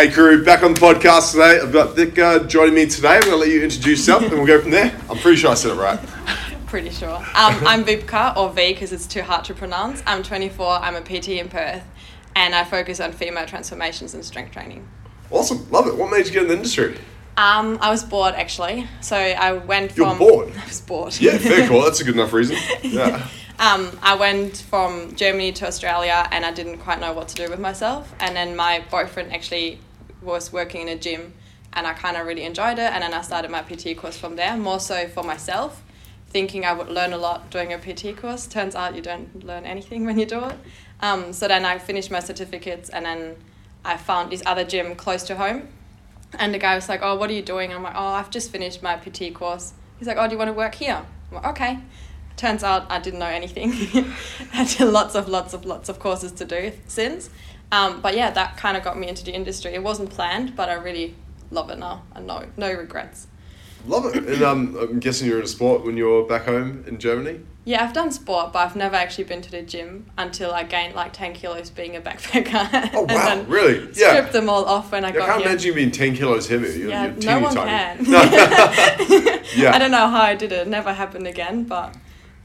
Hey crew, back on the podcast today. I've got Thika joining me today. I'm going to let you introduce yourself and we'll go from there. I'm pretty sure I said it right. Pretty sure. Um, I'm Vipka, or V because it's too hard to pronounce. I'm 24, I'm a PT in Perth, and I focus on female transformations and strength training. Awesome, love it. What made you get in the industry? Um, I was bored actually, so I went You're from. bored? I was bored. Yeah, fair call. That's a good enough reason. Yeah. Um, I went from Germany to Australia and I didn't quite know what to do with myself. And then my boyfriend actually was working in a gym and I kind of really enjoyed it. And then I started my PT course from there, more so for myself, thinking I would learn a lot doing a PT course. Turns out you don't learn anything when you do it. Um, so then I finished my certificates and then I found this other gym close to home. And the guy was like, Oh, what are you doing? I'm like, Oh, I've just finished my PT course. He's like, Oh, do you want to work here? I'm like, Okay turns out I didn't know anything. I Had lots of lots of lots of courses to do since. Um, but yeah, that kind of got me into the industry. It wasn't planned, but I really love it now, and no no regrets. Love it. And um, I'm guessing you're in a sport when you're back home in Germany? Yeah, I've done sport, but I've never actually been to the gym until I gained like ten kilos being a backpacker. Oh, wow, really? Yeah. Stripped them all off when I I got here. I can't here. imagine you being 10 kilos heavier. You're, yeah, you're no one tiny. can. yeah. I don't know how I did it. It never happened again, but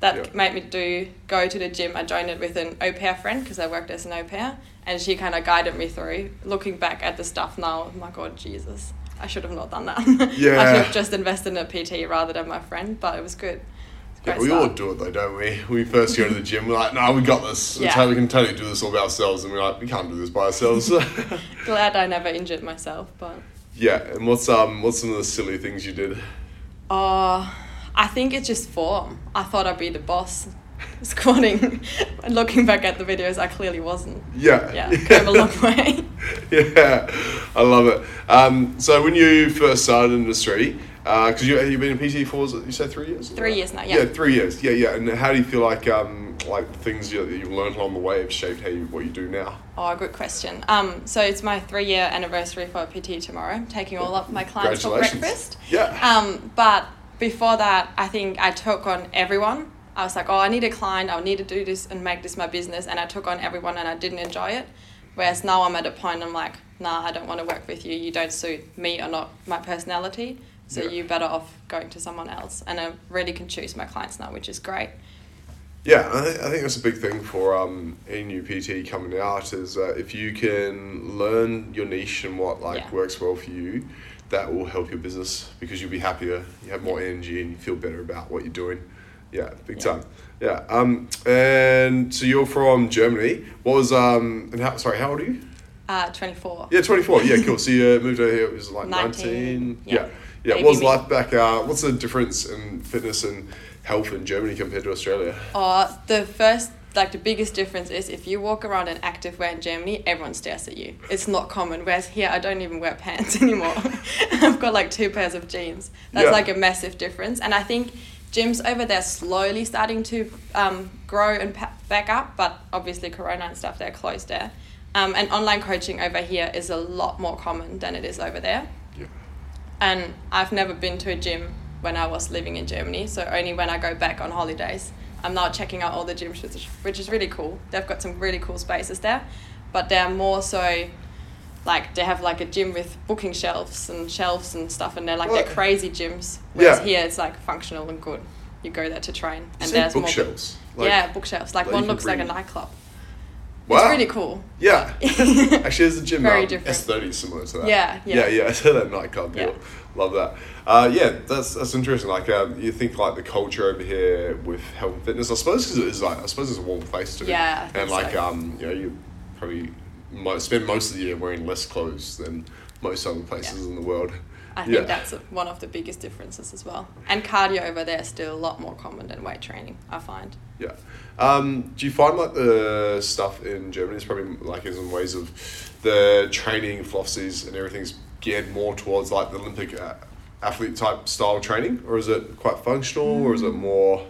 that Yeah. made me do go to the gym. I joined it with an au pair friend because I worked as an au pair, and she kind of guided me through. Looking back at the stuff now, oh my God, Jesus, I should have not done that. I should have just invested in a PT rather than my friend, but it was good. Yeah, we all do it though, don't we? We first go to the gym, we're like, no, we got this. Yeah. How we can totally do this all by ourselves. And we're like, we can't do this by ourselves. Glad I never injured myself, but yeah, and what's um what's some of the silly things you did? uh, I think it's just form. I thought I'd be the boss. Squatting, looking back at the videos, I clearly wasn't. Yeah. Yeah, came a long way. yeah, I love it. Um, so when you first started in the industry, because you you've been in PT for you say three years? Three years now, yeah. Yeah, three years. Yeah, yeah. And how do you feel like um like things you, that you've learned along the way have shaped how you what you do now? Oh, good question. Um, so it's my three year anniversary for PT tomorrow. taking all of my clients for breakfast. Yeah. Um, but before that, I think I took on everyone. I was like, oh, I need a client. I need to do this and make this my business. And I took on everyone, and I didn't enjoy it. Whereas now I'm at a point I'm like, nah, I don't want to work with you. You don't suit me or not my personality. So Yeah. you better off going to someone else. And I really can choose my clients now, which is great. Yeah, I, th- I think that's a big thing for um, any new PT coming out is uh, if you can learn your niche and what like Yeah. works well for you, that will help your business because you'll be happier, you have more energy, and you feel better about what you're doing. Yeah, big Yeah. time. Yeah. Um, and so you're from Germany. What was um and how sorry how old are you? Uh, 24. Yeah, twenty four. Yeah, cool. So you uh, moved over here. It was like 19, nineteen. yeah. Yeah. Yeah. Baby What was life back? Uh, what's the difference in fitness and health in Germany compared to Australia? Uh, the first, like the biggest difference is if you walk around in active wear in Germany, everyone stares at you. It's not common. Whereas here, I don't even wear pants anymore. I've got like two pairs of jeans. That's Yeah. like a massive difference. And I think gyms over there slowly starting to um, grow and back up, but obviously Corona and stuff, they're closed there. Um, and online coaching over here is a lot more common than it is over there. Yeah. And I've never been to a gym when I was living in Germany, so only when I go back on holidays. I'm now checking out all the gyms, which is, which is really cool. They've got some really cool spaces there, but they're more so like they have like a gym with booking shelves and shelves and stuff, and they're like Well, they're crazy gyms. Whereas yeah. here it's like functional and good. You go there to train, and Say there's more. bookshelves. Like- yeah, bookshelves. Like like one looks like a nightclub. Wow. It's really cool. Yeah. Actually, there's a gym. Very um, different. S30 is similar to that. Yeah, Yeah, yeah. yeah. I said that nightclub. Yeah. Yeah. Love that. Uh, yeah, that's that's interesting. Like, um, you think like the culture over here with health and fitness. I suppose because it is like I suppose it's a warm place too. Yeah, I think And like so. um, you know, you probably mo- spend most of the year wearing less clothes than most other places in the world. I Yeah. think that's one of the biggest differences as well. And cardio over there is still a lot more common than weight training, I find. Yeah. Um, do you find like the stuff in Germany is probably like in some ways of the training philosophies and everything's geared more towards like the Olympic uh, athlete type style training, or is it quite functional, or is it Mm. more?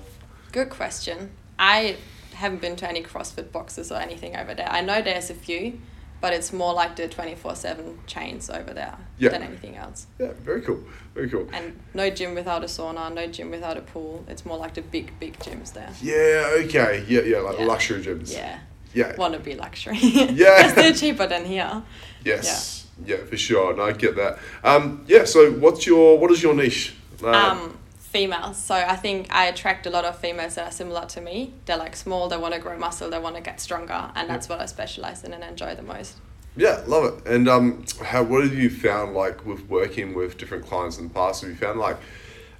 Good question. I haven't been to any CrossFit boxes or anything over there. I know there's a few, but it's more like the 24 7 chains over there Yeah. than anything else. Yeah, very cool, very cool. And no gym without a sauna, no gym without a pool. It's more like the big, big gyms there. Yeah, okay, yeah, yeah, like Yeah. luxury gyms. Yeah. Yeah. Wanna be luxury. Yeah. They're cheaper than here. Yes. Yeah, for sure. No, I get that. Um, yeah. So, what's your what is your niche? Uh, Um, females. So I think I attract a lot of females that are similar to me. They're like small, they want to grow muscle, they want to get stronger, and that's what I specialize in and enjoy the most. yeah, love it. And um, how what have you found like with working with different clients in the past? Have you found like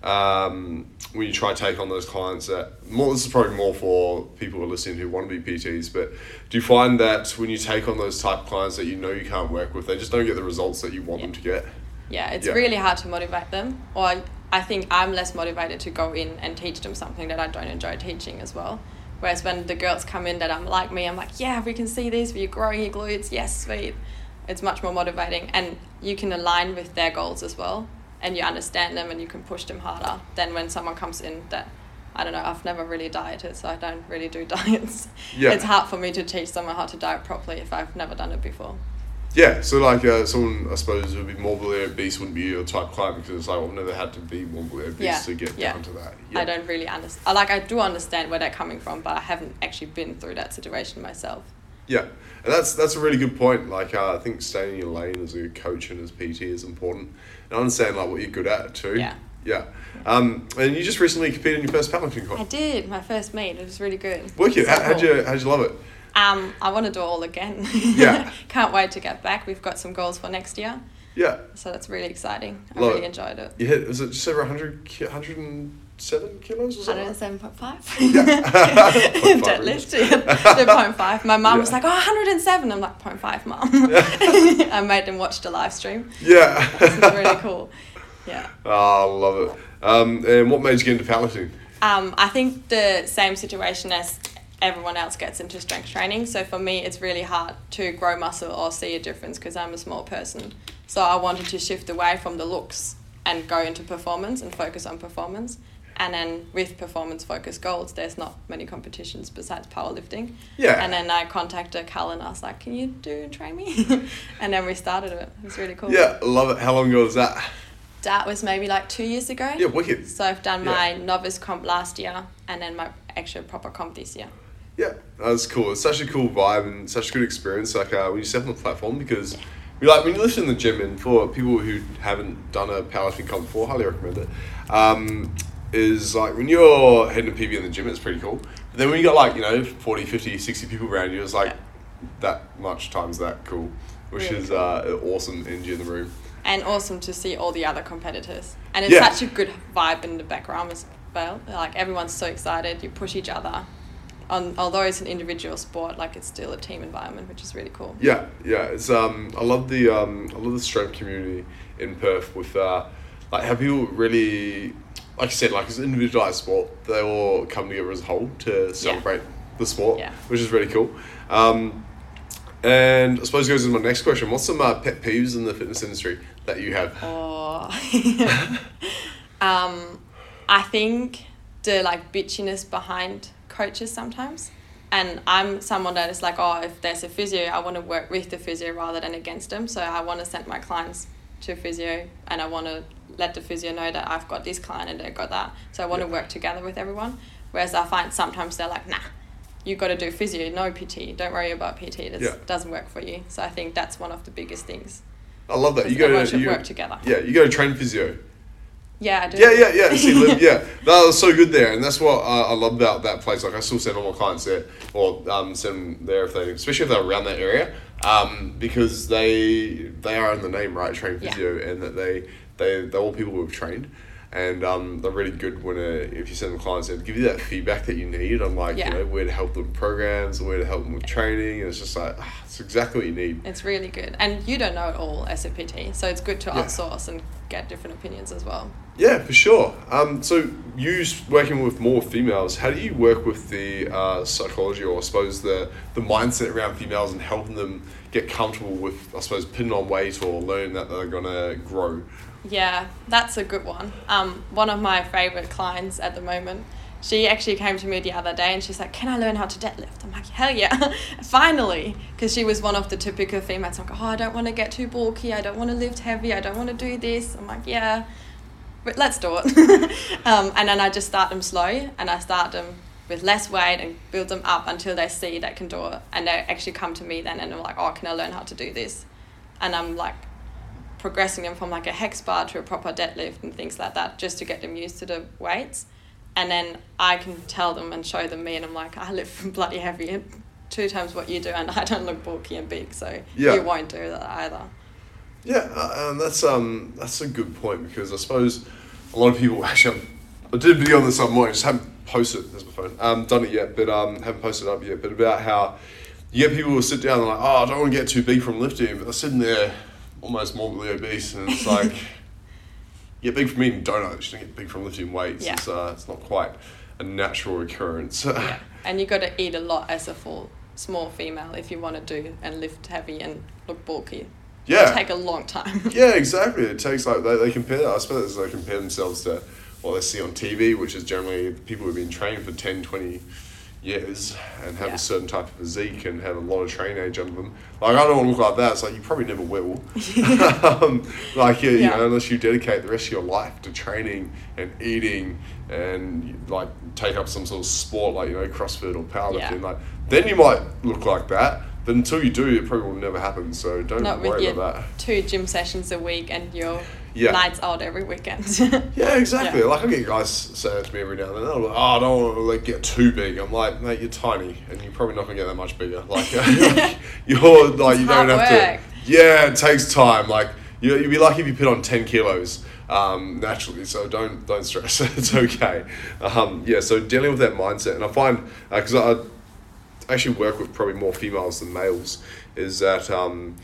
um, when you try to take on those clients that more this is probably more for people who are listening who want to be PTs, but do you find that when you take on those type of clients that you know you can't work with, they just don't get the results that you want them to get? Yeah, it's Yeah. really hard to motivate them. Or I think I'm less motivated to go in and teach them something that I don't enjoy teaching as well. Whereas when the girls come in that I'm like me, I'm like, yeah, we can see this, you're growing your glutes, yes, sweet. It's much more motivating and you can align with their goals as well and you understand them and you can push them harder than when someone comes in that I don't know, I've never really dieted, so I don't really do diets. Yeah. It's hard for me to teach someone how to diet properly if I've never done it before. Yeah, so like uh, someone I suppose would be morbidly obese wouldn't be your type client because it's like I've never had to be morbidly obese Yeah, to get yeah. down to that. Yeah. I don't really understand. Like I do understand where they're coming from, but I haven't actually been through that situation myself. Yeah, and that's that's a really good point. Like uh, I think staying in your lane as a coach and as PT is important, and I understand like what you're good at too. Yeah. Yeah. Um, and you just recently competed in your first powerlifting I did my first meet. It was really good. Wicked. So How, how'd you how'd you love it? Um, I want to do it all again. Yeah. Can't wait to get back. We've got some goals for next year, Yeah. so that's really exciting. I Love really it. enjoyed it. You hit was it just over 100, ki- 107 kilos? Was that right? 107.5. Yeah. Deadlift, yeah. Did 0.5. My mum was like, oh, 107. I'm like, 0.5, mum. I made them watch the live stream. Yeah. This is really cool. Yeah. Oh, love it. Um, and what made you get into powerlifting? Um, I think the same situation as everyone else gets into strength training. So for me, it's really hard to grow muscle or see a difference because I'm a small person. So I wanted to shift away from the looks and go into performance and focus on performance. And then with performance focused goals, there's not many competitions besides powerlifting. Yeah. And then I contacted Carl and I was like, "Can you do train me?" and then we started it. It was really cool. Yeah, love it. How long ago was that? That was maybe like two years ago. Yeah, wicked. So I've done Yeah. my novice comp last year and then my actual proper comp this year. Yeah, that's cool. It's such a cool vibe and such a good experience. Like uh, when you step on the platform, because we like when you listen in the gym, and for people who haven't done a powerlifting comp before, I highly recommend it. Um, is like when you're heading to PB in the gym, it's pretty cool. But then when you got like you know 40, 50, 60 people around you, it's like Yeah. that much times that cool, which Really is cool. uh, awesome energy in the room. And awesome to see all the other competitors. And it's Yeah. such a good vibe in the background as well. Like everyone's so excited, you push each other. On, although it's an individual sport, like it's still a team environment, which is really cool. Yeah, yeah. It's um, I love the um, I love the strength community in Perth with uh, like how people really, like you said, like it's an individualized sport. They all come together as a whole to celebrate the sport, Yeah. which is really cool. Um, and I suppose it goes into my next question. What's some uh, pet peeves in the fitness industry that you have? Or um, I think the like bitchiness behind coaches sometimes. And I'm someone that is like, oh, if there's a physio, I want to work with the physio rather than against them. So I want to send my clients to physio and I want to let the physio know that I've got this client and they've got that. So I want to Yeah. work together with everyone. Whereas I find sometimes they're like, nah, you've got to do physio, no PT. Don't worry about PT. It Yeah. doesn't work for you. So I think that's one of the biggest things. I love that. You got to work together. Yeah, you got to train physio. Yeah, I do. Yeah, yeah, yeah. See, yeah, that was so good there, and that's what I, I love about that place. Like, I still send all my clients there, or um, send them there if they, especially if they're around that area, um, because they they are in the name, right? Train Yeah. physio, and that they they they're all people who have trained, and um, they're really good when uh, if you send them clients in, give you that feedback that you need on like Yeah. you know where to help them with programs, where to help them with training. And it's just like ah, it's exactly what you need. It's really good. And you don't know it all as a PT, so it's good to Yeah. outsource and get different opinions as well. Yeah, for sure. Um, so you working with more females, how do you work with the uh, psychology or I suppose the, the mindset around females and helping them get comfortable with, I suppose, putting on weight or learn that they're going to grow? Yeah, that's a good one. Um, one of my favorite clients at the moment, she actually came to me the other day and she's like, "Can I learn how to deadlift?" I'm like, "Hell yeah, finally!" Because she was one of the typical females. Like, "Oh, I don't want to get too bulky. I don't want to lift heavy. I don't want to do this." I'm like, "Yeah, but let's do it." um, and then I just start them slow and I start them with less weight and build them up until they see they can do it and they actually come to me then and I'm like, "Oh, can I learn how to do this?" And I'm like progressing them from like a hex bar to a proper deadlift and things like that, just to get them used to the weights. And then I can tell them and show them me, and I'm like, I lift bloody heavy two times what you do, and I don't look bulky and big, so Yeah. you won't do that either. Yeah, uh, and that's um that's a good point because I suppose a lot of people actually I did a video on this other morning, just haven't posted. There's my phone. Um, done it yet, but um, haven't posted it up yet. But about how you get people who sit down and like, oh, I don't want to get too big from lifting, but they're sitting there almost morbidly obese, and it's like, get big from eating donuts, you don't get big from lifting weights. Yeah. It's uh, it's not quite a natural occurrence. yeah. And you got to eat a lot as a full small female if you want to do and lift heavy and look bulky. yeah. It'll take a long time. Yeah, exactly. It takes like they, they compare. I suppose they compare themselves to what they see on TV, which is generally people who've been trained for 10, 20 years and have Yeah. a certain type of physique and have a lot of training age under them. Like I don't want to look like that. It's like you probably never will. um, like yeah, you know, unless you dedicate the rest of your life to training and eating and like take up some sort of sport like you know CrossFit or powerlifting, Yeah. like then you might look like that. But until you do, it probably will never happen. So don't Not with worry your about that. two gym sessions a week and your Yeah. nights out every weekend. Yeah, exactly. Yeah. Like I get guys saying to me every now and then. Like, "Oh, I don't want to like get too big." I'm like, "Mate, you're tiny, and you're probably not gonna get that much bigger. Like, you're like you don't have work. to. Yeah, it takes time. Like you, you'd be lucky if you put on ten kilos um, naturally. So don't don't stress. it's okay. Um, yeah. So dealing with that mindset, and I find because I actually work with probably more females than males, is that um,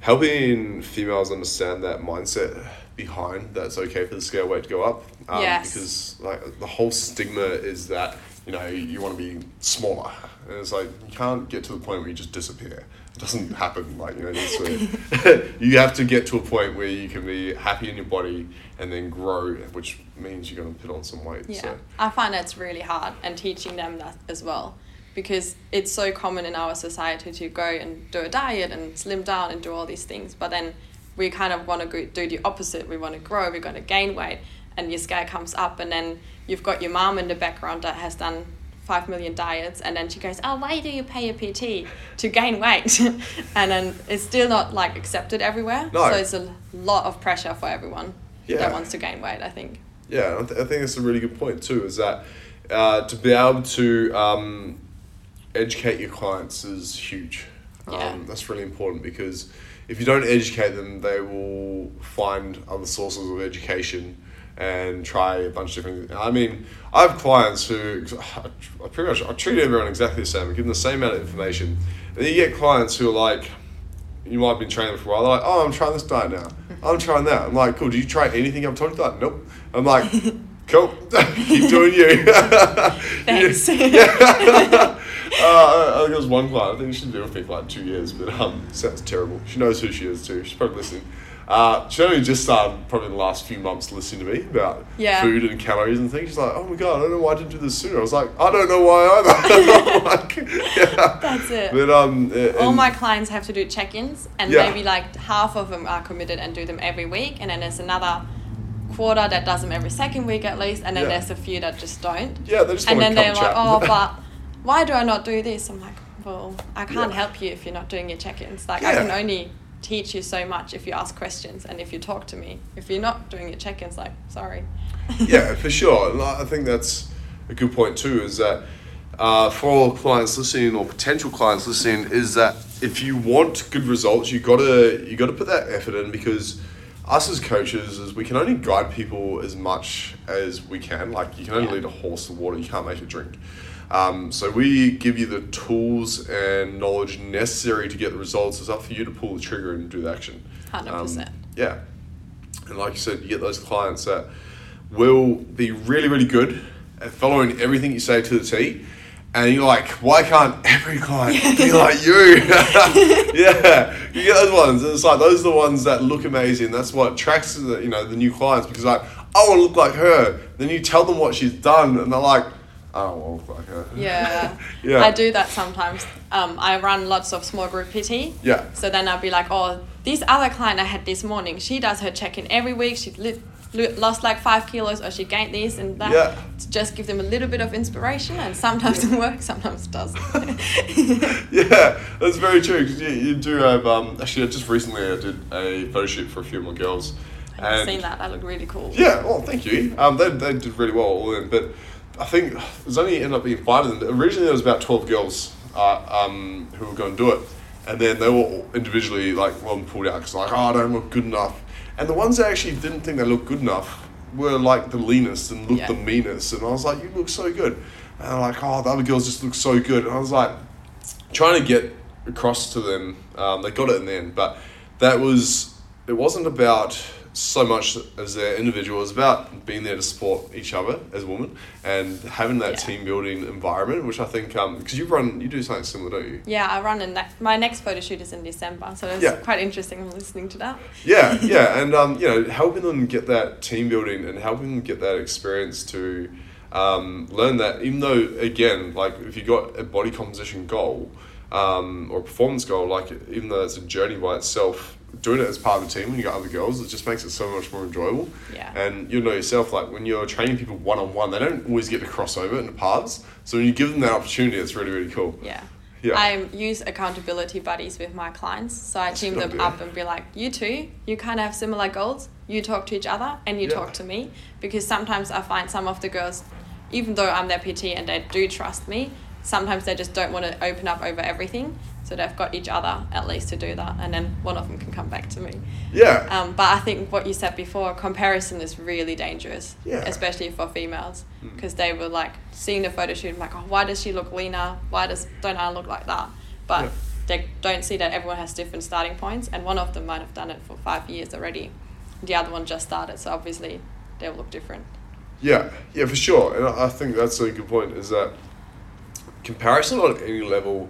helping females understand that mindset behind that's okay for the scale weight to go up. Um, Yes. Because like the whole stigma is that you know you want to be smaller, and it's like you can't get to the point where you just disappear. It doesn't happen. Like you know, it's you have to get to a point where you can be happy in your body and then grow, which means you're going to put on some weight. Yeah, So. I find that's really hard and teaching them that as well because it's so common in our society to go and do a diet and slim down and do all these things, but then we kind of want to go do the opposite. We want to grow, we're going to gain weight, and your scale comes up, and then you've got your mom in the background that has done five million diets, and then she goes, "Oh, why do you pay a PT to gain weight?" and then it's still not like accepted everywhere. No. So it's a lot of pressure for everyone Yeah. that wants to gain weight. I think. Yeah, I, th- I think that's a really good point too. Is that uh, to be able to um, educate your clients is huge. Yeah. Um, that's really important because if you don't educate them, they will find other sources of education and try a bunch of different. Things. I mean, I have clients who I pretty much I treat everyone exactly the same. I give them the same amount of information, and then you get clients who are like. You might have been training for a while. They're like, "Oh, I'm trying this diet now. I'm trying that." I'm like, "Cool. Did you try anything I've told you that?" Nope. I'm like, "Cool. Keep doing you." Thanks. Uh, I I think it was one client. I think she's been with me for like two years, but um, sounds terrible. She knows who she is too. She's probably listening. Uh, she only just started probably in the last few months listening to me about Yeah. food and calories and things. She's like, "Oh my god, I don't know why I didn't do this sooner." I was like, "I don't know why either." like, yeah. That's it. But um, uh, all my clients have to do check-ins and Yeah. maybe like half of them are committed and do them every week and then there's another quarter that does them every second week at least and then Yeah. there's a few that just don't yeah, they just and then they're like chat. oh but why do i not do this i'm like well i can't Yeah. help you if you're not doing your check-ins like i can only teach you so much if you ask questions and if you talk to me if you're not doing your check-ins like sorry yeah, for sure. And I I think that's a good point too. Is that uh, for all clients listening or potential clients listening, is that if you want good results, you gotta you gotta put that effort in because us as coaches is we can only guide people as much as we can. Like you can only Yeah. lead a horse to water, you can't make it drink. Um, so we give you the tools and knowledge necessary to get the results. It's up for you to pull the trigger and do the action. 100%. Um, yeah. And like you said, you get those clients that will be really, really good at following everything you say to the T. And you're like, why can't every client be like you? yeah, you get those ones. And it's like those are the ones that look amazing. That's what attracts the you know the new clients because like I want to look like her. Then you tell them what she's done, and they're like, I don't want to look like her. Yeah. Yeah. I do that sometimes. Um, I run lots of small group PT. Yeah. So then I'll be like, oh, this other client I had this morning, she does her check in every week. She li- lo- lost like five kilos or she gained this and that. Yeah. To just give them a little bit of inspiration, and sometimes it works, sometimes it doesn't. yeah, that's very true. 'cause you, you do have um, actually just recently I did a photo shoot for a few more girls. I've and- seen that. That looked really cool. Yeah, well, thank you. Um, they, they did really well all in, but I think there's only ended up being five of them. Originally, there was about twelve girls uh, um, who were going to do it, and then they were all individually like one pulled out because like, oh, I don't look good enough, and the ones that actually didn't think they looked good enough were like the leanest and looked Yeah. the meanest, and I was like, you look so good, and they're like, oh, the other girls just look so good, and I was like, trying to get across to them. Um, they got it in the end, but that was it wasn't about so much as their individual. Was about being there to support each other as a woman and having that Yeah. team building environment, which I think because you run you do something similar, don't you? Yeah, I run in that. My next photo shoot is in December, so it's Yeah. quite interesting. Listening to that. Yeah, yeah, and um, you know, helping them get that team building and helping them get that experience to um, learn that. Even though, again, like if you got a body composition goal um, or a performance goal, like even though it's a journey by itself, doing it as part of the team when you got other girls, it just makes it so much more enjoyable. Yeah. And you know yourself, like when you're training people one on one, they don't always get to cross over into paths. So when you give them that opportunity, it's really really cool. Yeah. Yeah. I use accountability buddies with my clients. So I team them idea. up and be like, you two, you kind of have similar goals. You talk to each other and you Yeah. talk to me. Because sometimes I find some of the girls, even though I'm their PT and they do trust me, sometimes they just don't want to open up over everything. So they've got each other at least to do that. And then one of them can come back to me. Yeah. Um, but I think what you said before, comparison is really dangerous, Yeah. especially for females, Mm. because they were like seeing the photo shoot, and like, oh, why does she look leaner? Why does don't I look like that? But Yeah. they don't see that everyone has different starting points, and one of them might have done it for five years already. The other one just started, so obviously they'll look different. Yeah, yeah, for sure. And I think that's a good point. Is that comparison on any level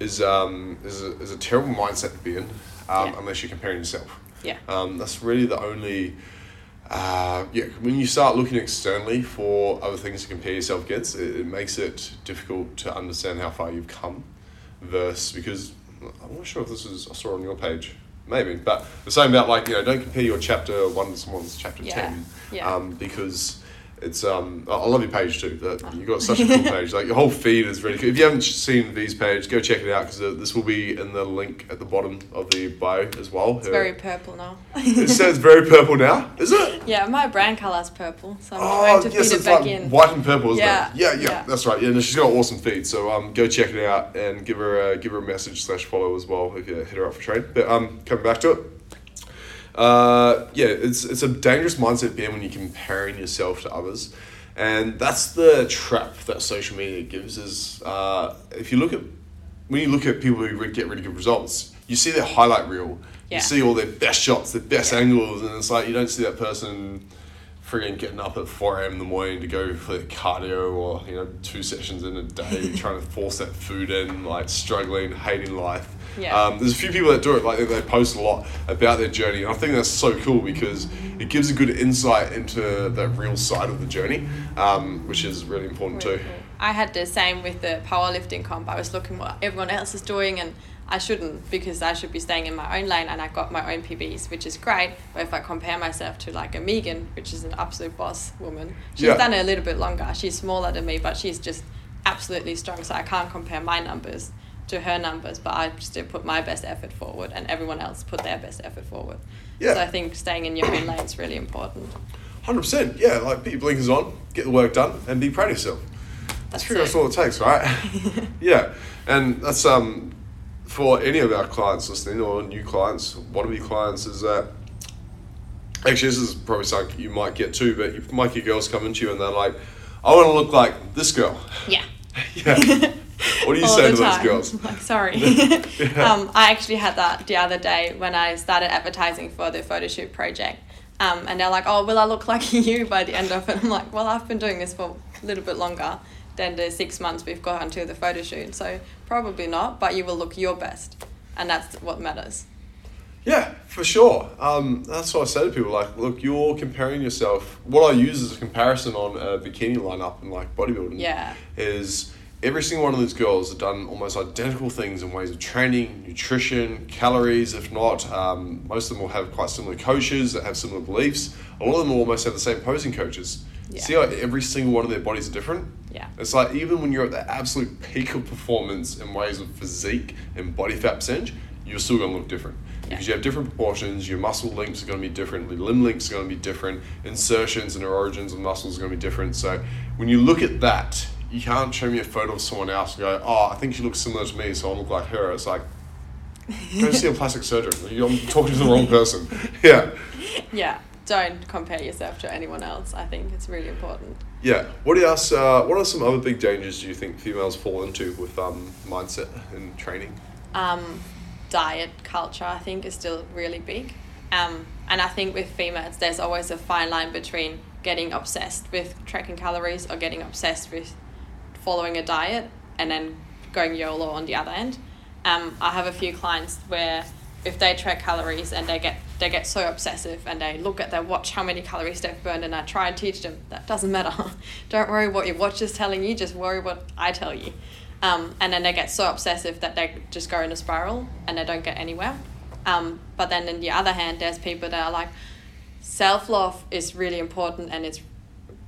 is um, is a, is a terrible mindset to be in, um, Yeah. unless you're comparing yourself. Yeah. Um, that's really the only. Uh, yeah, when you start looking externally for other things to compare yourself against, it, it makes it difficult to understand how far you've come. Versus because I'm not sure if this is I saw on your page, maybe, but the same about like you know don't compare your chapter one to someone's chapter Yeah, ten, yeah. um, because it's um I I love your page too. That you got such a cool page. Like your whole feed is really cool. If you haven't seen V's page, go check it out because this will be in the link at the bottom of the bio as well. It's very purple now. It says very purple now, is it? yeah, my brand color is purple, so I'm Oh trying to yes, feed it back like in. white and purple, isn't Yeah, it? Yeah, yeah, yeah. that's right. Yeah, no, she's got an awesome feed. So um, go check it out and give her a, give her a message slash follow as well if you hit her up for trade. But um, coming back to it. Uh, yeah, it's it's a dangerous mindset being when you're comparing yourself to others, and that's the trap that social media gives. Is uh, if you look at when you look at people who get really good results, you see their highlight reel. Yeah. You see all their best shots, their best Yeah. angles, and it's like you don't see that person frigging getting up at 4 a.m. in the morning to go for the cardio or, you know, two sessions in a day, trying to force that food in, like struggling, hating life. Yeah. Um, there's a few people that do it, like they, they post a lot about their journey, and I think that's so cool because it gives a good insight into that real side of the journey, um, which is really important Really too. cool. I had the same with the powerlifting comp. I was looking what everyone else is doing, and I shouldn't because I should be staying in my own lane. And I got my own PBs, which is great. But if I compare myself to like a Megan, which is an absolute boss woman, she's Yeah. done it a little bit longer. She's smaller than me, but she's just absolutely strong. So I can't compare my numbers to her numbers, but I still put my best effort forward, and everyone else put their best effort forward. Yeah. So I think staying in your own lane is really important. Hundred percent, yeah. Like put your blinkers on, get the work done, and be proud of yourself. That's That's pretty much all it takes, right? yeah, and that's um for any of our clients listening or new clients, one of wannabe clients, is that actually this is probably something you might get too, but you might get girls coming to you and they're like, "I want to look like this girl." Yeah. yeah. What do you say to those girls? Like, sorry. Yeah. um, I actually had that the other day when I started advertising for the photo shoot project. Um, and they're like, oh, will I look like you by the end of it? I'm like, well, I've been doing this for a little bit longer than the six months we've got until the photo shoot. So probably not, but you will look your best. And that's what matters. Yeah, for sure. Um, that's what I say to people. Like, look, you're comparing yourself. What I use as a comparison on a bikini lineup and like bodybuilding Yeah. is every single one of these girls have done almost identical things in ways of training, nutrition, calories. If not, um, most of them will have quite similar coaches that have similar beliefs. A lot of them will almost have the same posing coaches. Yeah. See how every single one of their bodies are different? Yeah. It's like even when you're at the absolute peak of performance in ways of physique and body fat percentage, you're still going to look different. Because you have different proportions, your muscle links are going to be different, your limb links are going to be different, insertions and origins of muscles are going to be different. So when you look at that, you can't show me a photo of someone else and go, oh, I think she looks similar to me, so I look like her. It's like, go see a plastic surgeon. You're talking to the wrong person. Yeah. Yeah. Don't compare yourself to anyone else. I think it's really important. Yeah. What else? Uh, what are some other big dangers do you think females fall into with um, mindset and training? Um, diet culture, I think, is still really big. Um, and I think with females, there's always a fine line between getting obsessed with tracking calories or getting obsessed with following a diet and then going YOLO on the other end. Um, I have a few clients where if they track calories and they get they get so obsessive and they look at their watch how many calories they've burned and I try and teach them that doesn't matter. Don't worry what your watch is telling you, just worry what I tell you. Um, and then they get so obsessive that they just go in a spiral and they don't get anywhere. Um, but then on the other hand, there's people that are like, self love is really important and it's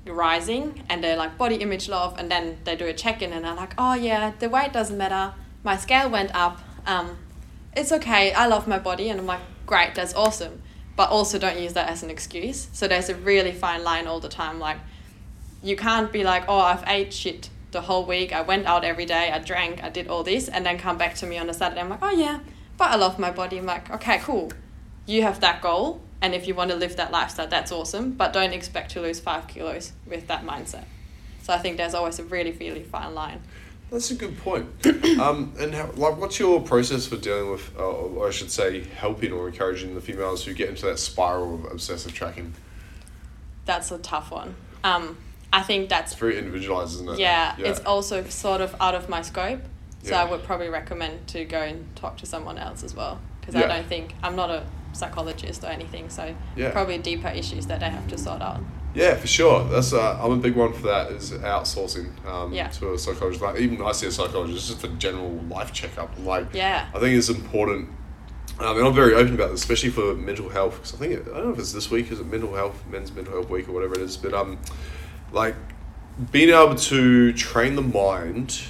rising, and they're like body image love, and then they do a check in and they're like, oh yeah, the weight doesn't matter, my scale went up, um, it's okay, I love my body, and I'm like, great, that's awesome. But also don't use that as an excuse. So there's a really fine line all the time. Like, you can't be like, oh, I've ate shit the whole week. I went out every day. I drank. I did all this, and then come back to me on a Saturday. I'm like, oh yeah, but I love my body. I'm like, okay, cool. You have that goal, and if you want to live that lifestyle, that's awesome. But don't expect to lose five kilos with that mindset. So I think there's always a really, really fine line. That's a good point. um, and how, like, what's your process for dealing with, uh, or I should say, helping or encouraging the females who get into that spiral of obsessive tracking? That's a tough one. Um, I think that's It's very individualized, isn't it? yeah, it's also sort of out of my scope. So Yeah. I would probably recommend to go and talk to someone else as well because Yeah. I don't think I'm not a psychologist or anything. So Yeah. probably deeper issues that I have to sort out. Yeah, for sure. That's uh, I'm a big one for that. Is outsourcing um, Yeah. to a psychologist. Like even I see a psychologist just a general life checkup. Like Yeah. I think it's important. Um, and I'm very open about this, especially for mental health. Because I think it, I don't know if it's this week, is it mental health, men's mental health week or whatever it is. But um, like being able to train the mind,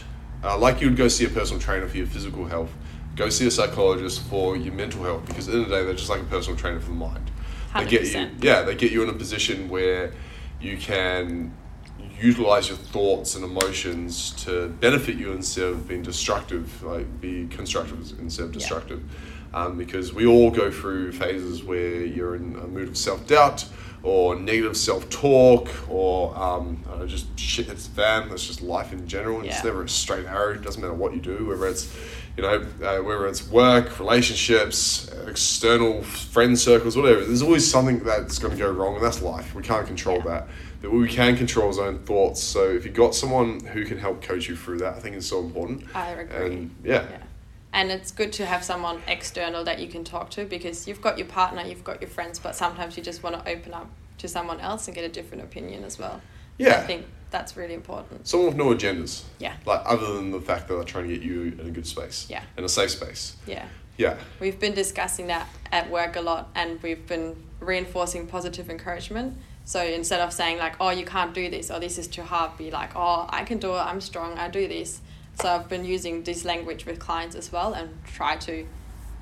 uh, like you would go see a personal trainer for your physical health, go see a psychologist for your mental health. Because at the end of the day, they're just like a personal trainer for the mind. They get you, yeah, they get you in a position where you can utilize your thoughts and emotions to benefit you instead of being destructive, like be constructive instead of Yeah. destructive. Um, because we all go through phases where you're in a mood of self doubt or negative self talk or um, I don't know, just shit hits the fan. That's just life in general. It's never a straight arrow. It doesn't matter what you do, whether it's you know, uh, whether it's work, relationships, external friend circles, whatever. There's always something that's going to go wrong, and that's life. We can't control Yeah. that. But we can control our own thoughts. So if you've got someone who can help coach you through that, I think it's so important. I agree. And yeah, Yeah. And it's good to have someone external that you can talk to because you've got your partner, you've got your friends, but sometimes you just want to open up to someone else and get a different opinion as well. Yeah. I think that's really important. someone with no agendas. Yeah. Like other than the fact that they're trying to get you in a good space. Yeah. In a safe space. Yeah. Yeah. We've been discussing that at work a lot and we've been reinforcing positive encouragement. So instead of saying like, oh, you can't do this or this is too hard, be like, oh, I can do it, I'm strong, I do this. So I've been using this language with clients as well and try to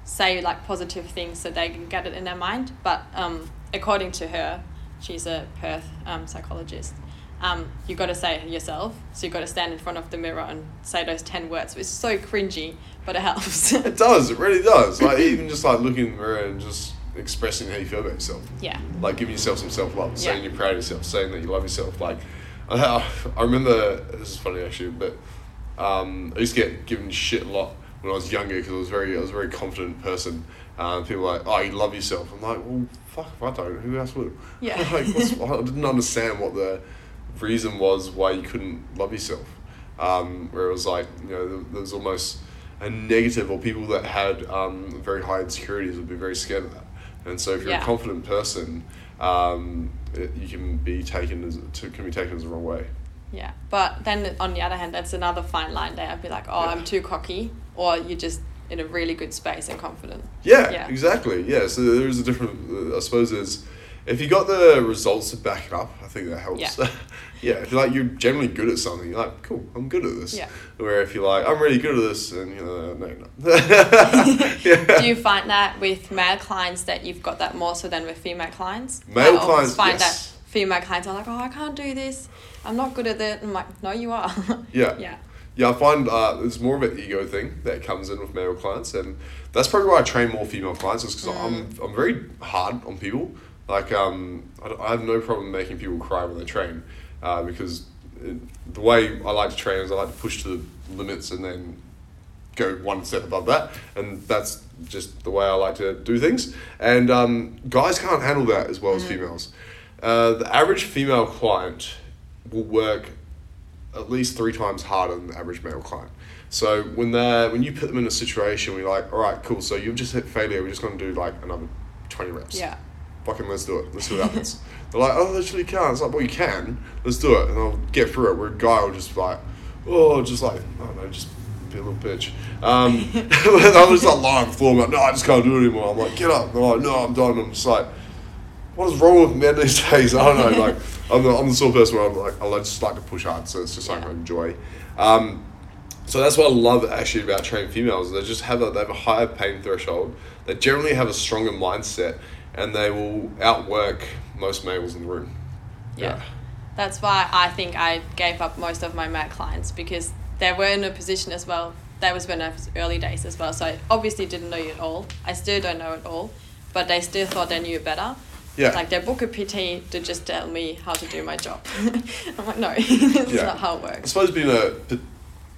say like positive things so they can get it in their mind. But um, according to her, she's a Perth um, psychologist. Um, you got to say it yourself. So you've got to stand in front of the mirror and say those ten words. It's so cringy, but it helps. It does. It really does. Like even just like looking in the mirror and just expressing how you feel about yourself. yeah. Like giving yourself some self love, saying Yeah. you're proud of yourself, saying that you love yourself. Like I, I remember this is funny actually, but um, I used to get given shit a lot when I was younger because I was very I was a very confident person. Um, people were like, oh, you love yourself. I'm like, well, fuck if I don't. Who else would? Yeah. like, I didn't understand what the reason was why you couldn't love yourself. Um, where it was like, you know, there, was almost a negative, or people that had um, very high insecurities would be very scared of that. And so, if you're Yeah. a confident person, um, it, you can be taken as to, can be taken as the wrong way. Yeah, but then on the other hand, that's another fine line there. I'd be like, oh, Yeah. I'm too cocky, or you're just in a really good space and confident. Yeah, Yeah. exactly. Yeah, so there is a different. Uh, I suppose there's, if you got the results to back it up, I think that helps. Yeah. Yeah, if you're like you're generally good at something, you're like, cool, I'm good at this. Yeah. Where if you're like, I'm really good at this, and you know, no, you're yeah. Do you find that with male clients that you've got that more so than with female clients? Male I clients, find yes. that female clients are like, oh, I can't do this. I'm not good at it. I'm like, no, you are. Yeah. yeah. Yeah, I find uh, there's more of an ego thing that comes in with male clients, and that's probably why I train more female clients, is because I'm, I'm very hard on people. Like, um, I, I have no problem making people cry when they train, uh, because it, the way I like to train is I like to push to the limits and then go one step above that, and that's just the way I like to do things. And um, guys can't handle that as well as females. Uh, the average female client will work at least three times harder than the average male client. So when they when you put them in a situation where you're like, all right, cool, so you've just hit failure, we're just gonna do like another twenty reps. Yeah. Fucking let's do it. Let's see what happens. They're like, oh, I literally can't. It's like, well, you can. Let's do it, and I'll get through it. Where a guy will just like, oh, just like, I don't know, just be a little bitch. Um, I'm just like lying on the floor. I'm like, no, I just can't do it anymore. I'm like, get up. They're like, no, I'm done. I'm just like, what is wrong with men these days? I don't know. Like, I'm the, I'm the sort of person where I'm like, I just like to push hard, so it's just something Yeah. I enjoy. Um, so that's what I love actually about training females. They just have a they have a higher pain threshold. They generally have a stronger mindset, and they will outwork most males in the room. Yeah. That's why I think I gave up most of my male clients because they were in a position as well. That was when I was early days as well. So I obviously didn't know it all. I still don't know it all, but they still thought they knew it better. Yeah. Like they book a PT to just tell me how to do my job. I'm like, no, that's Yeah. not how it works. I suppose being a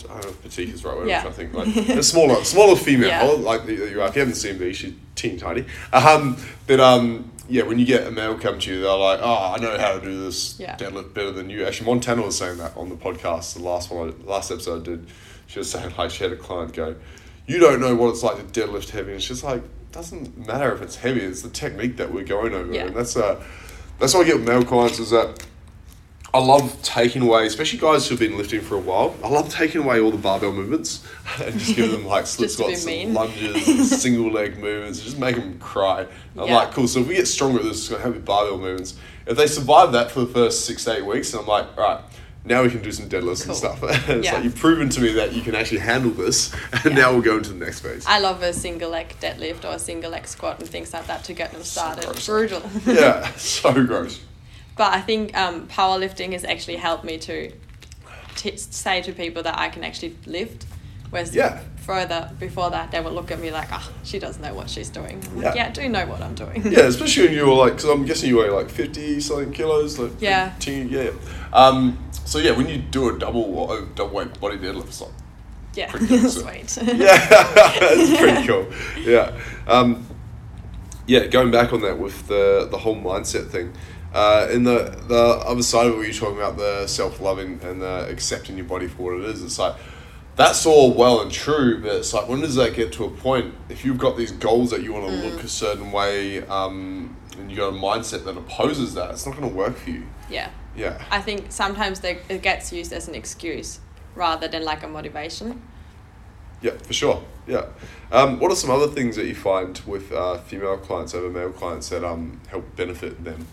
I don't know if petite is the right word. Yeah. I think like a smaller, smaller female, Yeah. like the, you are. If you haven't seen me, she's teeny tiny. Um, but um, yeah, when you get a male come to you, they're like, "Oh, I know how to do this Yeah. deadlift better than you." Actually, Montana was saying that on the podcast, the last one, I, last episode I did. She was saying like she had a client go, "You don't know what it's like to deadlift heavy," and she's like, "Doesn't matter if it's heavy; it's the technique that we're going over." Yeah. And that's uh, that's what I get with male clients is that I love taking away, especially guys who've been lifting for a while. I love taking away all the barbell movements and just giving them like split Just to be squats and lunges and single leg movements. Just make them cry. I'm like, cool. So if we get stronger at this, it's gonna have barbell movements. If they survive that for the first six to eight weeks, and I'm like, all right, now we can do some deadlifts Cool. and stuff. it's Yeah. like you've proven to me that you can actually handle this, and now we'll go into the next phase. I love a single leg deadlift or a single leg squat and things like that to get them started. gross. Brutal. yeah, so gross. But I think um, powerlifting has actually helped me to t- say to people that I can actually lift. Whereas Yeah. further before that, they would look at me like, ah, she doesn't know what she's doing. I'm like, Yeah. yeah, I do know what I'm doing. Yeah, especially when you were like, because I'm guessing you weigh like 50 something kilos. Like Yeah. 15, yeah. Um, so yeah, when you do a double or a double weight body deadlift, it's like, yeah. Pretty good, so- Sweet. yeah, it's pretty cool. Yeah. Um, yeah, going back on that with the, the whole mindset thing. Uh, in the, the other side of it, where you're talking about the self loving and the accepting your body for what it is, it's like, that's all well and true, but it's like, when does that get to a point? If you've got these goals that you want to look a certain way, um, and you got a mindset that opposes that, it's not going to work for you. yeah. Yeah. I think sometimes they, it gets used as an excuse rather than like a motivation. Yeah, for sure. Yeah. Um, what are some other things that you find with uh, female clients over male clients that um, help benefit them?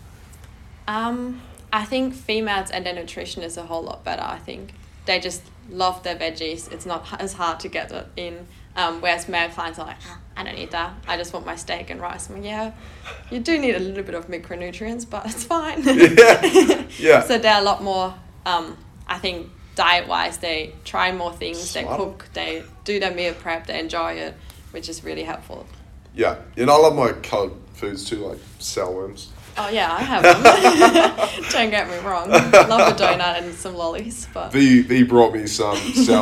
Um, I think females and their nutrition is a whole lot better. I think they just love their veggies. It's not as hard to get it in. Um, whereas male clients are like, "Ah, I don't need that. I just want my steak and rice. I'm like, yeah, you do need a little bit of micronutrients, but it's fine. Yeah. Yeah. so they're a lot more. Um, I think diet wise, they try more things. They cook. They do their meal prep. They enjoy it, which is really helpful. Yeah. And I love my coloured foods too, like sour worms. Oh yeah, I have them. Don't get me wrong. Love a donut and some lollies, but V, v brought me some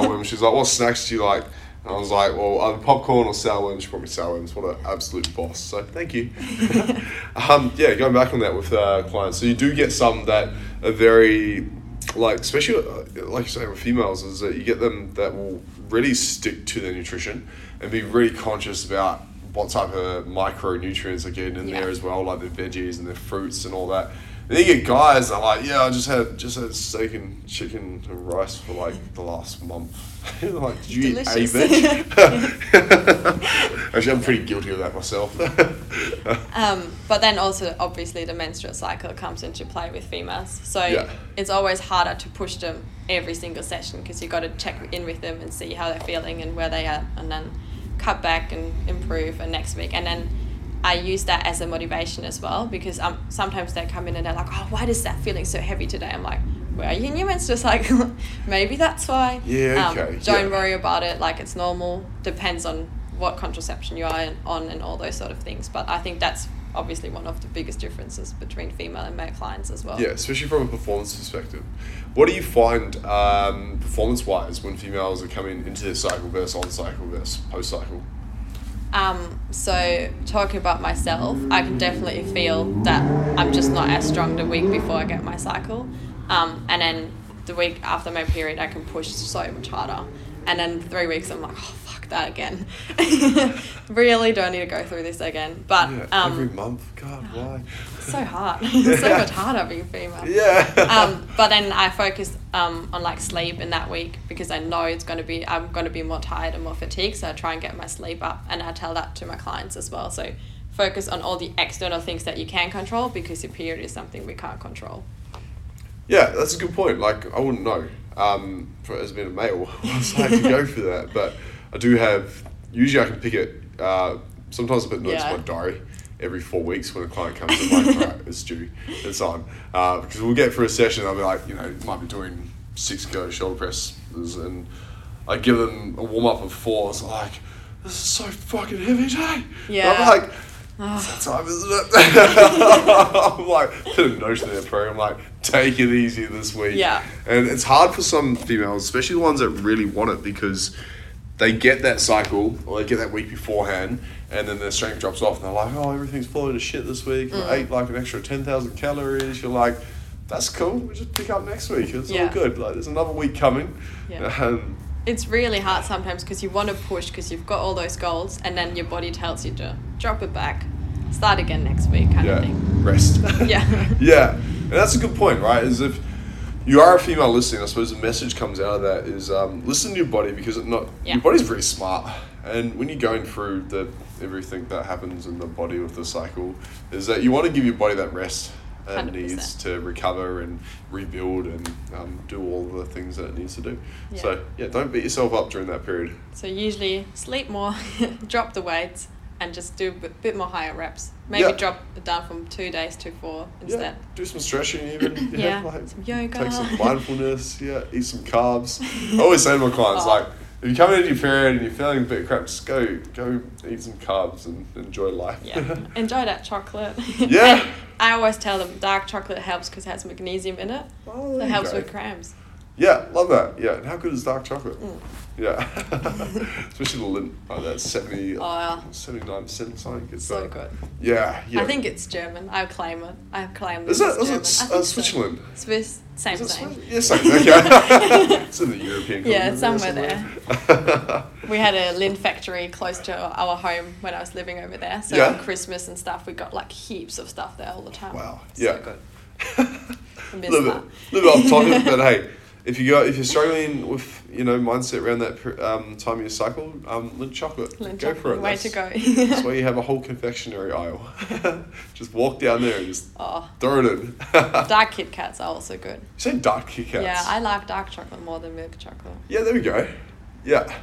worms. She's like, what snacks do you like? And I was like, well, either popcorn or worms. She brought me worms. What an absolute boss. So thank you. um, yeah, going back on that with uh, clients. So you do get some that are very, like, especially, uh, like you say with females, is that you get them that will really stick to their nutrition and be really conscious about what type of micronutrients are getting in Yeah. there as well, like the veggies and the fruits and all that. And then you get guys that are like, yeah, I just had just had steak and chicken and rice for like the last month. Like, did you Delicious. eat a veg? Actually, I'm pretty guilty of that myself. Um, but then also, obviously, the menstrual cycle comes into play with females. So Yeah. it's always harder to push them every single session because you've got to check in with them and see how they're feeling and where they are, and then cut back and improve and next week. And then I use that as a motivation as well because um, sometimes they come in and they're like, oh, why is that feeling so heavy today? I'm like, where are you in your menstrual cycle? Maybe that's why. Yeah, Um, okay, don't yeah. worry about it. Like it's normal. Depends on what contraception you are on and all those sort of things. But I think that's obviously one of the biggest differences between female and male clients as well. Yeah, especially from a performance perspective. What do you find um, performance wise when females are coming into their cycle versus on cycle versus post cycle? Um, so talking about myself, I can definitely feel that I'm just not as strong the week before I get my cycle. Um, and then the week after my period, I can push so much harder. And then three weeks, I'm like, oh fuck that again. really don't need to go through this again. But Yeah, um, every month. God, why? so hard. it's so much harder being female. Yeah. um, but then I focus um, on like sleep in that week because I know it's going to be I'm going to be more tired and more fatigued. So I try and get my sleep up, and I tell that to my clients as well. So focus on all the external things that you can control because your period is something we can't control. Yeah, that's a good point. Like, I wouldn't know um, for, as being a male what it's like to go through that. But I do have, usually I can pick it, uh, sometimes I put notes Yeah. in my diary every four weeks when a client comes in, like, right, it's due, it's on. Uh, because we'll get through a session, I'll be like, you know, might be doing six go shoulder presses, and I give them a warm up of four. It's like, this is so fucking heavy today. Yeah. I'm like, it's that time, isn't it? I'm like, put a note in their program, like, take it easy this week. Yeah. And it's hard for some females, especially the ones that really want it, because they get that cycle or they get that week beforehand, and then their strength drops off, and they're like, oh, everything's falling to shit this week. Mm. I ate like an extra 10,000 calories. You're like, that's cool. We just pick up next week. It's all good. Like, there's another week coming. Yeah. And It's really hard sometimes because you want to push because you've got all those goals, and then your body tells you to drop it back, start again next week, kind yeah, of thing. rest. Yeah. yeah, and that's a good point, right? Is if you are a female listening, I suppose the message comes out of that is um, listen to your body because it not Yeah. your body's very smart, and when you're going through the everything that happens in the body with the cycle, is that you want to give your body that rest it 100%. needs to recover and rebuild and um, do all the things that it needs to do. Yeah. So yeah, don't beat yourself up during that period. So usually sleep more, drop the weights, and just do a bit, more higher reps. Maybe Yeah. drop it down from two days to four instead. Yeah, do some stretching even. Yeah, like, some yoga. Take some mindfulness. Yeah, eat some carbs. I always say to my clients, Oh. like, if you come into your period and you're feeling a bit crap, just go go eat some carbs and enjoy life. Yeah, enjoy that chocolate. Yeah. I always tell them dark chocolate helps because it has magnesium in it. Oh, So it helps go. with cramps. Yeah, love that. Yeah, and how good is dark chocolate? Mm. Yeah, especially the Lindt. Oh, that's 70, Oh, yeah. 79 percent something. It's So uh, good. Yeah, yeah. I think it's German. I claim it. I claim Is? Is German. it I S- think uh, so. Switzerland? Swiss, same same. Yeah, same. Okay. it's in the European. Yeah, continent it's there. We had a Lindt factory close to our home when I was living over there. So Yeah. Christmas and stuff, we got like heaps of stuff there all the time. Wow. Yeah. So Yeah. good. Miss little that. bit, little bit off topic, but hey, if you go, if you're struggling with you know mindset around that um, time of your cycle, um, Lindt chocolate, Lindt go for it. Way that's, to go. that's why you have a whole confectionery aisle. just walk down there and just oh, throw it in. dark Kit Kats are also good. You say dark Kit Kats. Yeah, I like dark chocolate more than milk chocolate. Yeah, there we go. Yeah.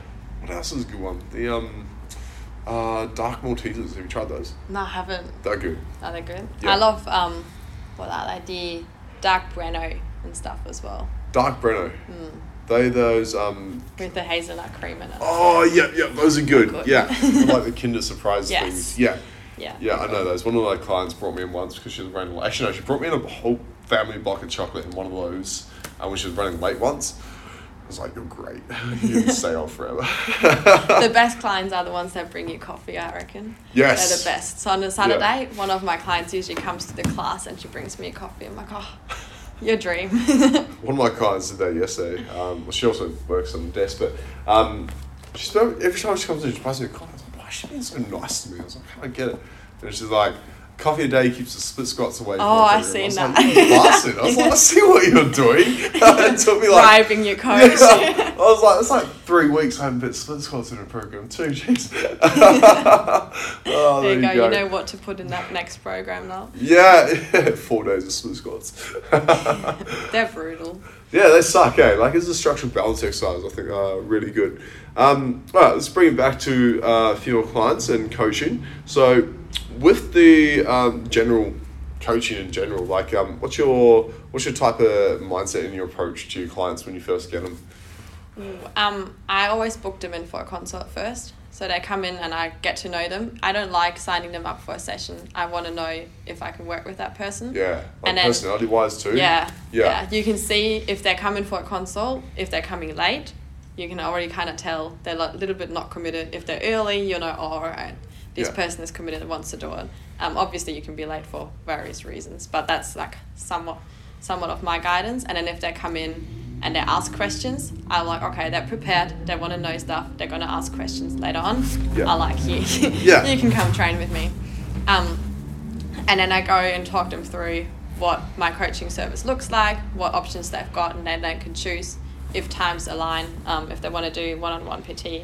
What else is a good one? The um, uh, dark Maltesers. Have you tried those? No, I haven't. They're good. Are they good? Yeah. I love um, what are they? The dark Bueno and stuff as well. Dark Bueno. Mm. They those um. With the hazelnut cream in it. Oh yeah, yeah, those are good. Good. Yeah, like the Kinder Surprise Yes. things. Yeah. Yeah. Yeah, I know those. One of my clients brought me in once because she was running late. Actually, no, she brought me in a whole family block of chocolate in one of those uh, when she was running late once. I was like, you're great. you can stay on forever. the best clients are the ones that bring you coffee, I reckon. Yes. They're the best. So on a Saturday, one of my clients usually comes to the class and she brings me a coffee. I'm like, oh, your dream. One of my clients did that yesterday. Um, well, she also works on the desk, but um, she spent, every time she comes in, she buys me a coffee. I was like, why is she being so nice to me? I was like, I can't get it. And she's like, coffee a day keeps the split squats away. from Oh, I've seen that. "You. I was like, I see what you're doing. it took me like. Bribing your coach. I was like, it's like three weeks I haven't bit split squats in a program too. Jeez. oh, there you go. You know what to put in that next program now. Yeah, four days of split squats. They're brutal. Yeah, they suck, eh? Like, it's a structural balance exercise, I think, are really good. Um, all right, let's bring it back to uh, female clients and coaching. So, with the um, general coaching in general, like, um, what's your what's your type of mindset and your approach to your clients when you first get them? Um, I always book them in for a consult first. So they come in and I get to know them. I don't like signing them up for a session. I want to know if I can work with that person. Yeah, like And then- personality wise too. Yeah, Yeah. yeah. You can see if they're coming for a consult, if they're coming late, you can already kind of tell they're a little bit not committed. If they're early, you know, oh, all right, this Yeah. person is committed and wants to do it. Um, obviously, you can be late for various reasons, but that's like somewhat, somewhat of my guidance. And then if they come in and they ask questions, I'm like, okay, they're prepared. They want to know stuff. They're going to ask questions later on. Yeah. I like you. Yeah. you can come train with me. Um, and then I go and talk them through what my coaching service looks like, what options they've got, and then they can choose if times align, um, if they want to do one on one PT,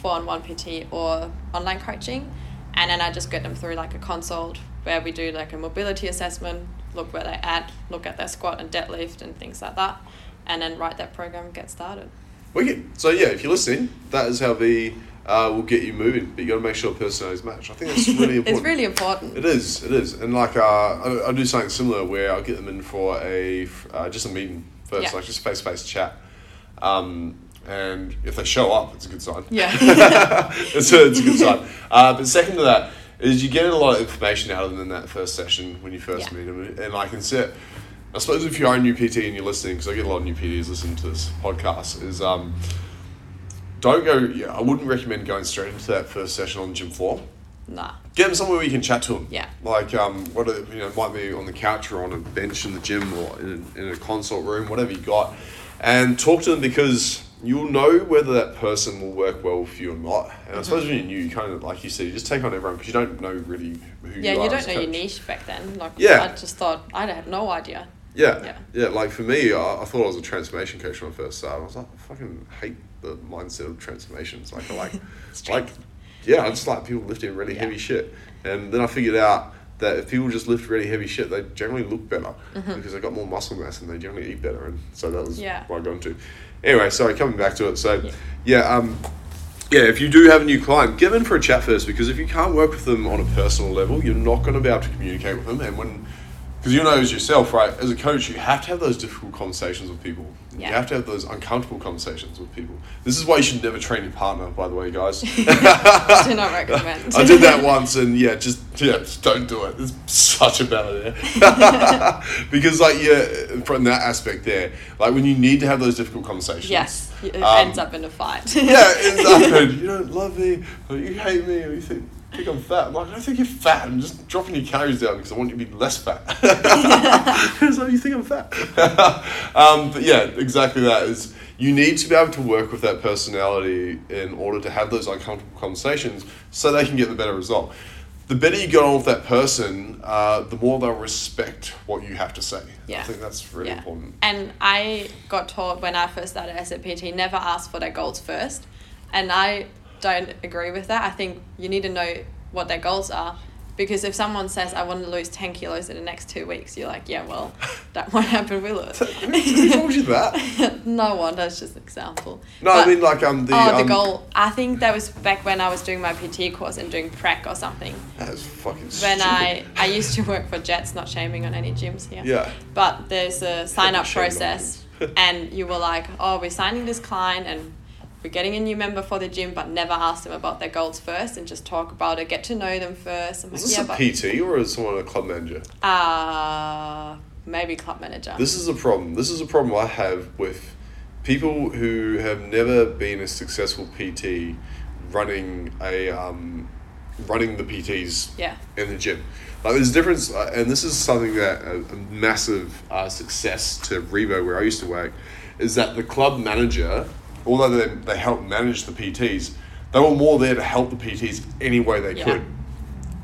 four on one PT, or online coaching. And then I just get them through like a consult where we do like a mobility assessment, look where they're at, look at their squat and deadlift and things like that, and then write that program and get started. Wicked. So, yeah, if you're listening, that is how the uh, will get you moving, but you got to make sure personalities match. I think that's really important. it's really important. It is, it is, and like uh, I, I do something similar where I'll get them in for a uh, just a meeting first, Yeah. like just face to face chat, um, and if they show up, it's a good sign. Yeah. it's, a, it's a good sign. Uh, but second to that is you get a lot of information out of them in that first session when you first Yeah. meet them, and I can set. I suppose if you are a new PT and you're listening, because I get a lot of new PTs listening to this podcast, is um, don't go. Yeah, I wouldn't recommend going straight into that first session on the gym floor nah. get them somewhere where you can chat to them. Yeah. Like um, what are, you know, it might be on the couch or on a bench in the gym or in a, in a consult room, whatever you got, and talk to them because you'll know whether that person will work well for you or not. And I suppose when you're new, you kind of like you said, you just take on everyone because you don't know really who Yeah, you are. you don't know a your niche back then. Like, Yeah. I just thought I had no idea. Yeah, Yeah. yeah. Like for me, I, I thought I was a transformation coach when I first started. I was like, I fucking hate the mindset of transformations. Like, I like, like, yeah, I just like people lifting really Yeah. heavy shit. And then I figured out that if people just lift really heavy shit, they generally look better Mm-hmm. because they got more muscle mass and they generally eat better. And so that was Yeah. what I got into. Anyway, sorry, coming back to it. So, Yeah. yeah, um, yeah, if you do have a new client, give in for a chat first because if you can't work with them on a personal level, you're not going to be able to communicate with them. And when, because you know as yourself, right, as a coach, you have to have those difficult conversations with people. You have to have those uncomfortable conversations with people. This is why you should never train your partner, by the way, guys. Do not recommend. I did that once, and yeah, just yeah, just don't do it. It's such a bad idea. because like yeah, from that aspect there, like when you need to have those difficult conversations. Yes, it Um, ends up in a fight. Yeah, exactly. you don't love me, or you hate me, or you think, think I'm fat. I'm like, I don't think you're fat. I'm just dropping your calories down because I want you to be less fat. so you think I'm fat. um, but yeah, exactly that is. You need to be able to work with that personality in order to have those uncomfortable conversations, so they can get the better result. The better you get on with that person, uh, the more they'll respect what you have to say. Yeah. I think that's really Yeah. important. And I got taught when I first started as a PT, never ask for their goals first. And I don't agree with that. I think you need to know what their goals are. Because if someone says, I want to lose 10 kilos in the next two weeks, you're like, yeah, well, that won't happen, will it? Who told you that? no one, that's just an example. No, I mean like um the oh, the um, goal. I think that was back when I was doing my PT course and doing prac or something. That is fucking When stupid. I, I used to work for Jetts, not shaming on any gyms here. Yeah. But there's a sign up process, and you were like, oh, we're signing this client and we're getting a new member for the gym, but never ask them about their goals first and just talk about it, get to know them first. I'm Is like, this yeah, a PT or is someone a club manager? uh, maybe club manager. This is a problem. This is a problem I have with people who have never been a successful PT running a um, running the PTs yeah, in the gym. Like there's a difference, uh, and this is something that a, a massive uh, success to Revo, where I used to work, is that the club manager, although they, they help manage the PTs, they were more there to help the PTs any way they Yeah. could.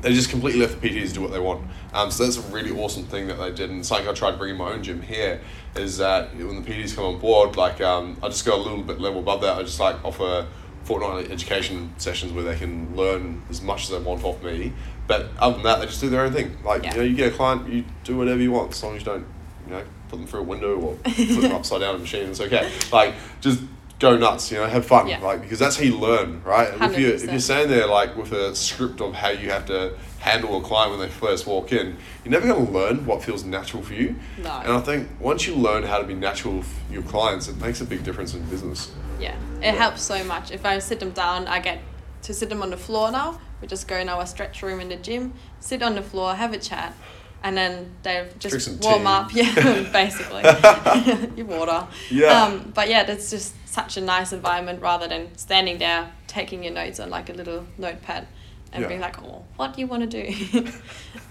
They just completely left the PTs to do what they want. Um, so that's a really awesome thing that they did, and something I tried bringing my own gym here is that when the PTs come on board, like um, I just go a little bit level above that. I just like offer fortnightly education sessions where they can learn as much as they want off me. But other than that, they just do their own thing. Like Yeah. you know, you get a client, you do whatever you want, as long as you don't, you know, put them through a window or put them upside down in a machine. It's okay. Like just go nuts, you know, have fun, Yeah. like because that's how you learn, right? If you if you're standing there like with a script of how you have to handle a client when they first walk in, you're never going to learn what feels natural for you. No. And I think once you learn how to be natural with your clients, it makes a big difference in business. Yeah, it helps so much. If I sit them down, I get to sit them on the floor now. We just go in our stretch room in the gym, sit on the floor, have a chat, and then they Drink just warm tea. up. Yeah, basically, your water. Yeah. Um, but yeah, that's just such a nice environment rather than standing there taking your notes on like a little notepad. And Yeah. being like, oh, what do you want to do?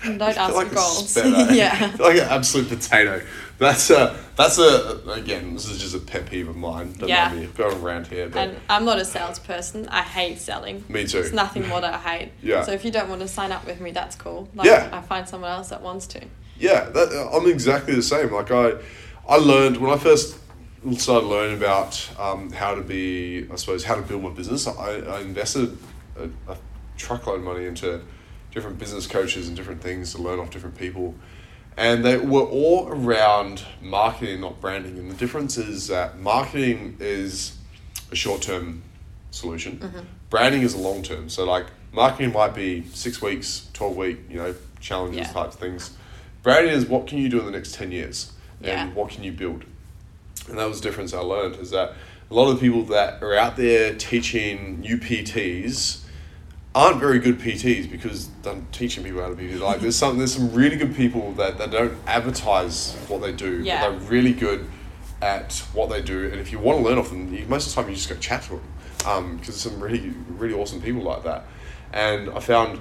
Don't ask like for goals. spit, eh? yeah. Like an absolute potato. That's a that's a again. This is just a pet peeve of mine. Don't Yeah. mind me going around here, but And I'm not a salesperson. I hate selling. me too. It's nothing more that I hate. Yeah. So if you don't want to sign up with me, that's cool. Like, Yeah. I find someone else that wants to. Yeah, that, I'm exactly the same. Like I, I learned when I first started learning about um, how to be, I suppose, how to build my business. I, I invested a, a truckload of money into different business coaches and different things to learn off different people, and they were all around marketing, not branding. And the difference is that marketing is a short term solution. Mm-hmm. Branding is a long term. So like marketing might be six weeks, twelve week, you know, challenges Yeah. types of things. Branding is what can you do in the next ten years, Yeah. and what can you build. And that was the difference I learned is that a lot of the people that are out there teaching new PTs aren't very good PTs because they're teaching people how to be like there's some there's some really good people that, that don't advertise what they do Yeah. but they're really good at what they do and if you want to learn off them you, most of the time you just go chat to them um, because there's some really really awesome people like that and I found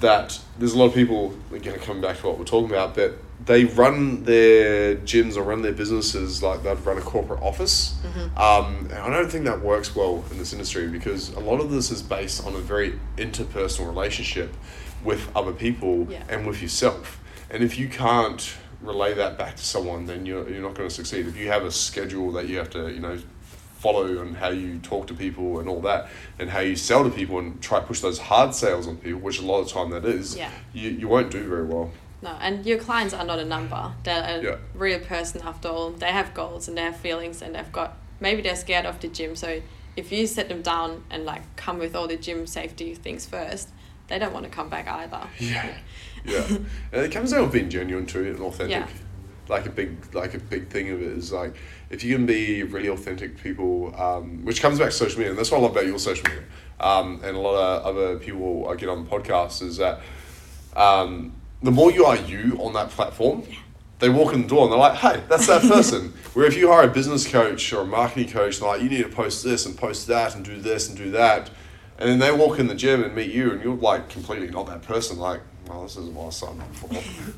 that there's a lot of people again coming back to what we're talking about but they run their gyms or run their businesses like they'd run a corporate office. Um, and I don't think that works well in this industry because a lot of this is based on a very interpersonal relationship with other people Yeah. and with yourself. And if you can't relay that back to someone then you're, you're not going to succeed. If you have a schedule that you have to you know follow and how you talk to people and all that and how you sell to people and try to push those hard sales on people which a lot of time that is Yeah. you, you won't do very well No, and your clients are not a number. They're a Yeah. real person after all. They have goals and they have feelings and they've got maybe they're scared of the gym. So if you sit them down and like come with all the gym safety things first, they don't want to come back either. Yeah, yeah, and it comes down being genuine to it and authentic. Yeah. Like a big, like a big thing of it is like if you can be really authentic to people, um, which comes back to social media, and that's what I love about your social media, um, and a lot of other people I get on the podcast is that um, the more you are you on that platform, they walk in the door and they're like, hey, that's that person. Where if you hire a business coach or a marketing coach, they're like, you need to post this and post that and do this and do that. And then they walk in the gym and meet you and you're like completely not that person. Like, well, this isn't what I signed up for.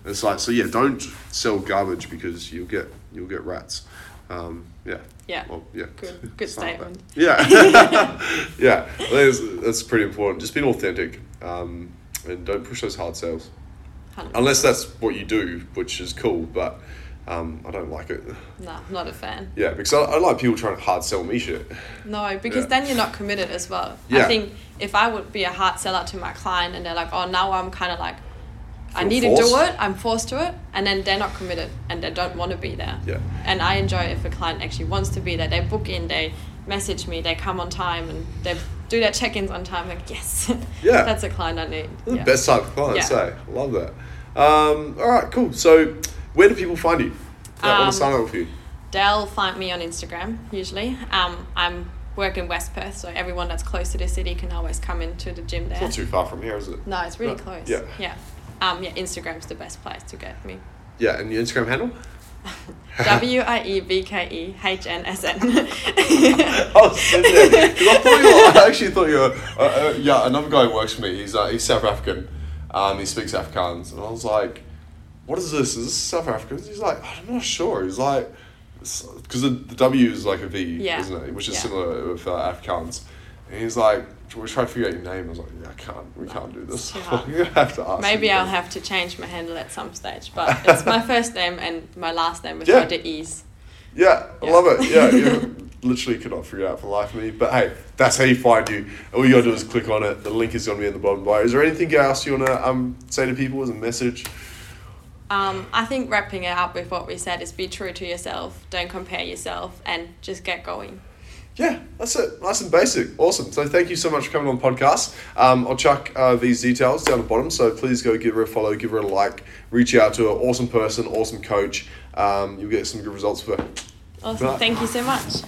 it's like, so yeah, don't sell garbage because you'll get, you'll get rats. Um, yeah. Yeah. Well, yeah. Good- good like statement. Yeah. yeah. That's, that's pretty important. Just being authentic um, and don't push those hard sales. 100%. Unless that's what you do, which is cool, but um, I don't like it. No, I'm not a fan. Yeah, because I, I like people trying to hard sell me shit. No, because Yeah. then you're not committed as well. Yeah. I think if I would be a hard seller to my client and they're like, oh, now I'm kind of like, I need to do it, I'm forced to it, and then they're not committed and they don't want to be there. Yeah. And I enjoy if a client actually wants to be there. They book in, they message me, they come on time, and they do their check ins on time. Like, yes, Yeah. that's a client I need. The Yeah. best type of client, Yeah. say. Love that. Um, all right, cool. So, where do people find you? That want Um, to sign up with you? They'll find me on Instagram usually. Um, I'm work in West Perth, so everyone that's close to the city can always come into the gym there. It's not too far from here, is it? No, it's really No. close. Yeah. Yeah. Um, yeah, Instagram's the best place to get me. Yeah, and your Instagram handle? W I E V K E H N S N. I there I thought you were. I actually thought you were. Uh, uh, yeah, another guy who works for me. He's uh, he's South African. Um, he speaks Afrikaans, and I was like, "What is this? Is this South African?" He's like, "I'm not sure." He's like, because the, the W is like a V, Yeah. isn't it? Which is Yeah. similar with uh, Afrikaans. And he's like, we're trying to figure out your name. I was like, yeah, I can't. We can't do this. too hard. You're gonna have to ask. Maybe I'll have to change my handle at some stage, but it's my first name and my last name with Yeah. the e's. Yeah, I Yeah. love it. Yeah, you literally could not figure it out for the life of me. But hey, that's how you find you. All you gotta do is click on it. The link is gonna be in the bottom bar. Is there anything else you wanna um say to people as a message? Um, I think wrapping it up with what we said is be true to yourself, don't compare yourself, and just get going. Yeah, that's it. Nice and basic. Awesome. So thank you so much for coming on the podcast. Um, I'll chuck uh, these details down the bottom. So please go give her a follow, give her a like, reach out to her. Awesome person, awesome coach. Um, you'll get some good results for her. Awesome. Right. Thank you so much.